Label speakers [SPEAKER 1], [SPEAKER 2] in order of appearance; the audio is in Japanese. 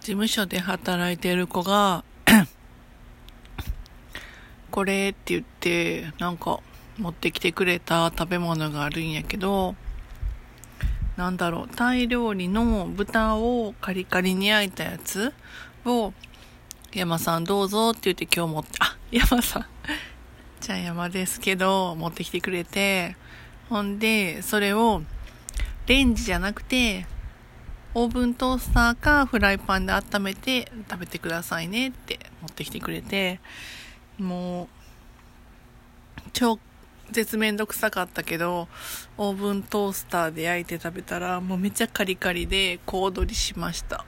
[SPEAKER 1] 事務所で働いてる子が これって言って、なんか持ってきてくれた食べ物があるんやけど、なんだろう、タイ料理の豚をカリカリに焼いたやつを、山さんどうぞって言って今日持って、あ、山さん。じゃあ山ですけど、持ってきてくれて、ほんで、それを、レンジじゃなくて、オーブントースターかフライパンで温めて食べてくださいねって持ってきてくれて、もう、超絶面倒くさかったけど、オーブントースターで焼いて食べたら、もうめっちゃカリカリで小躍りしました。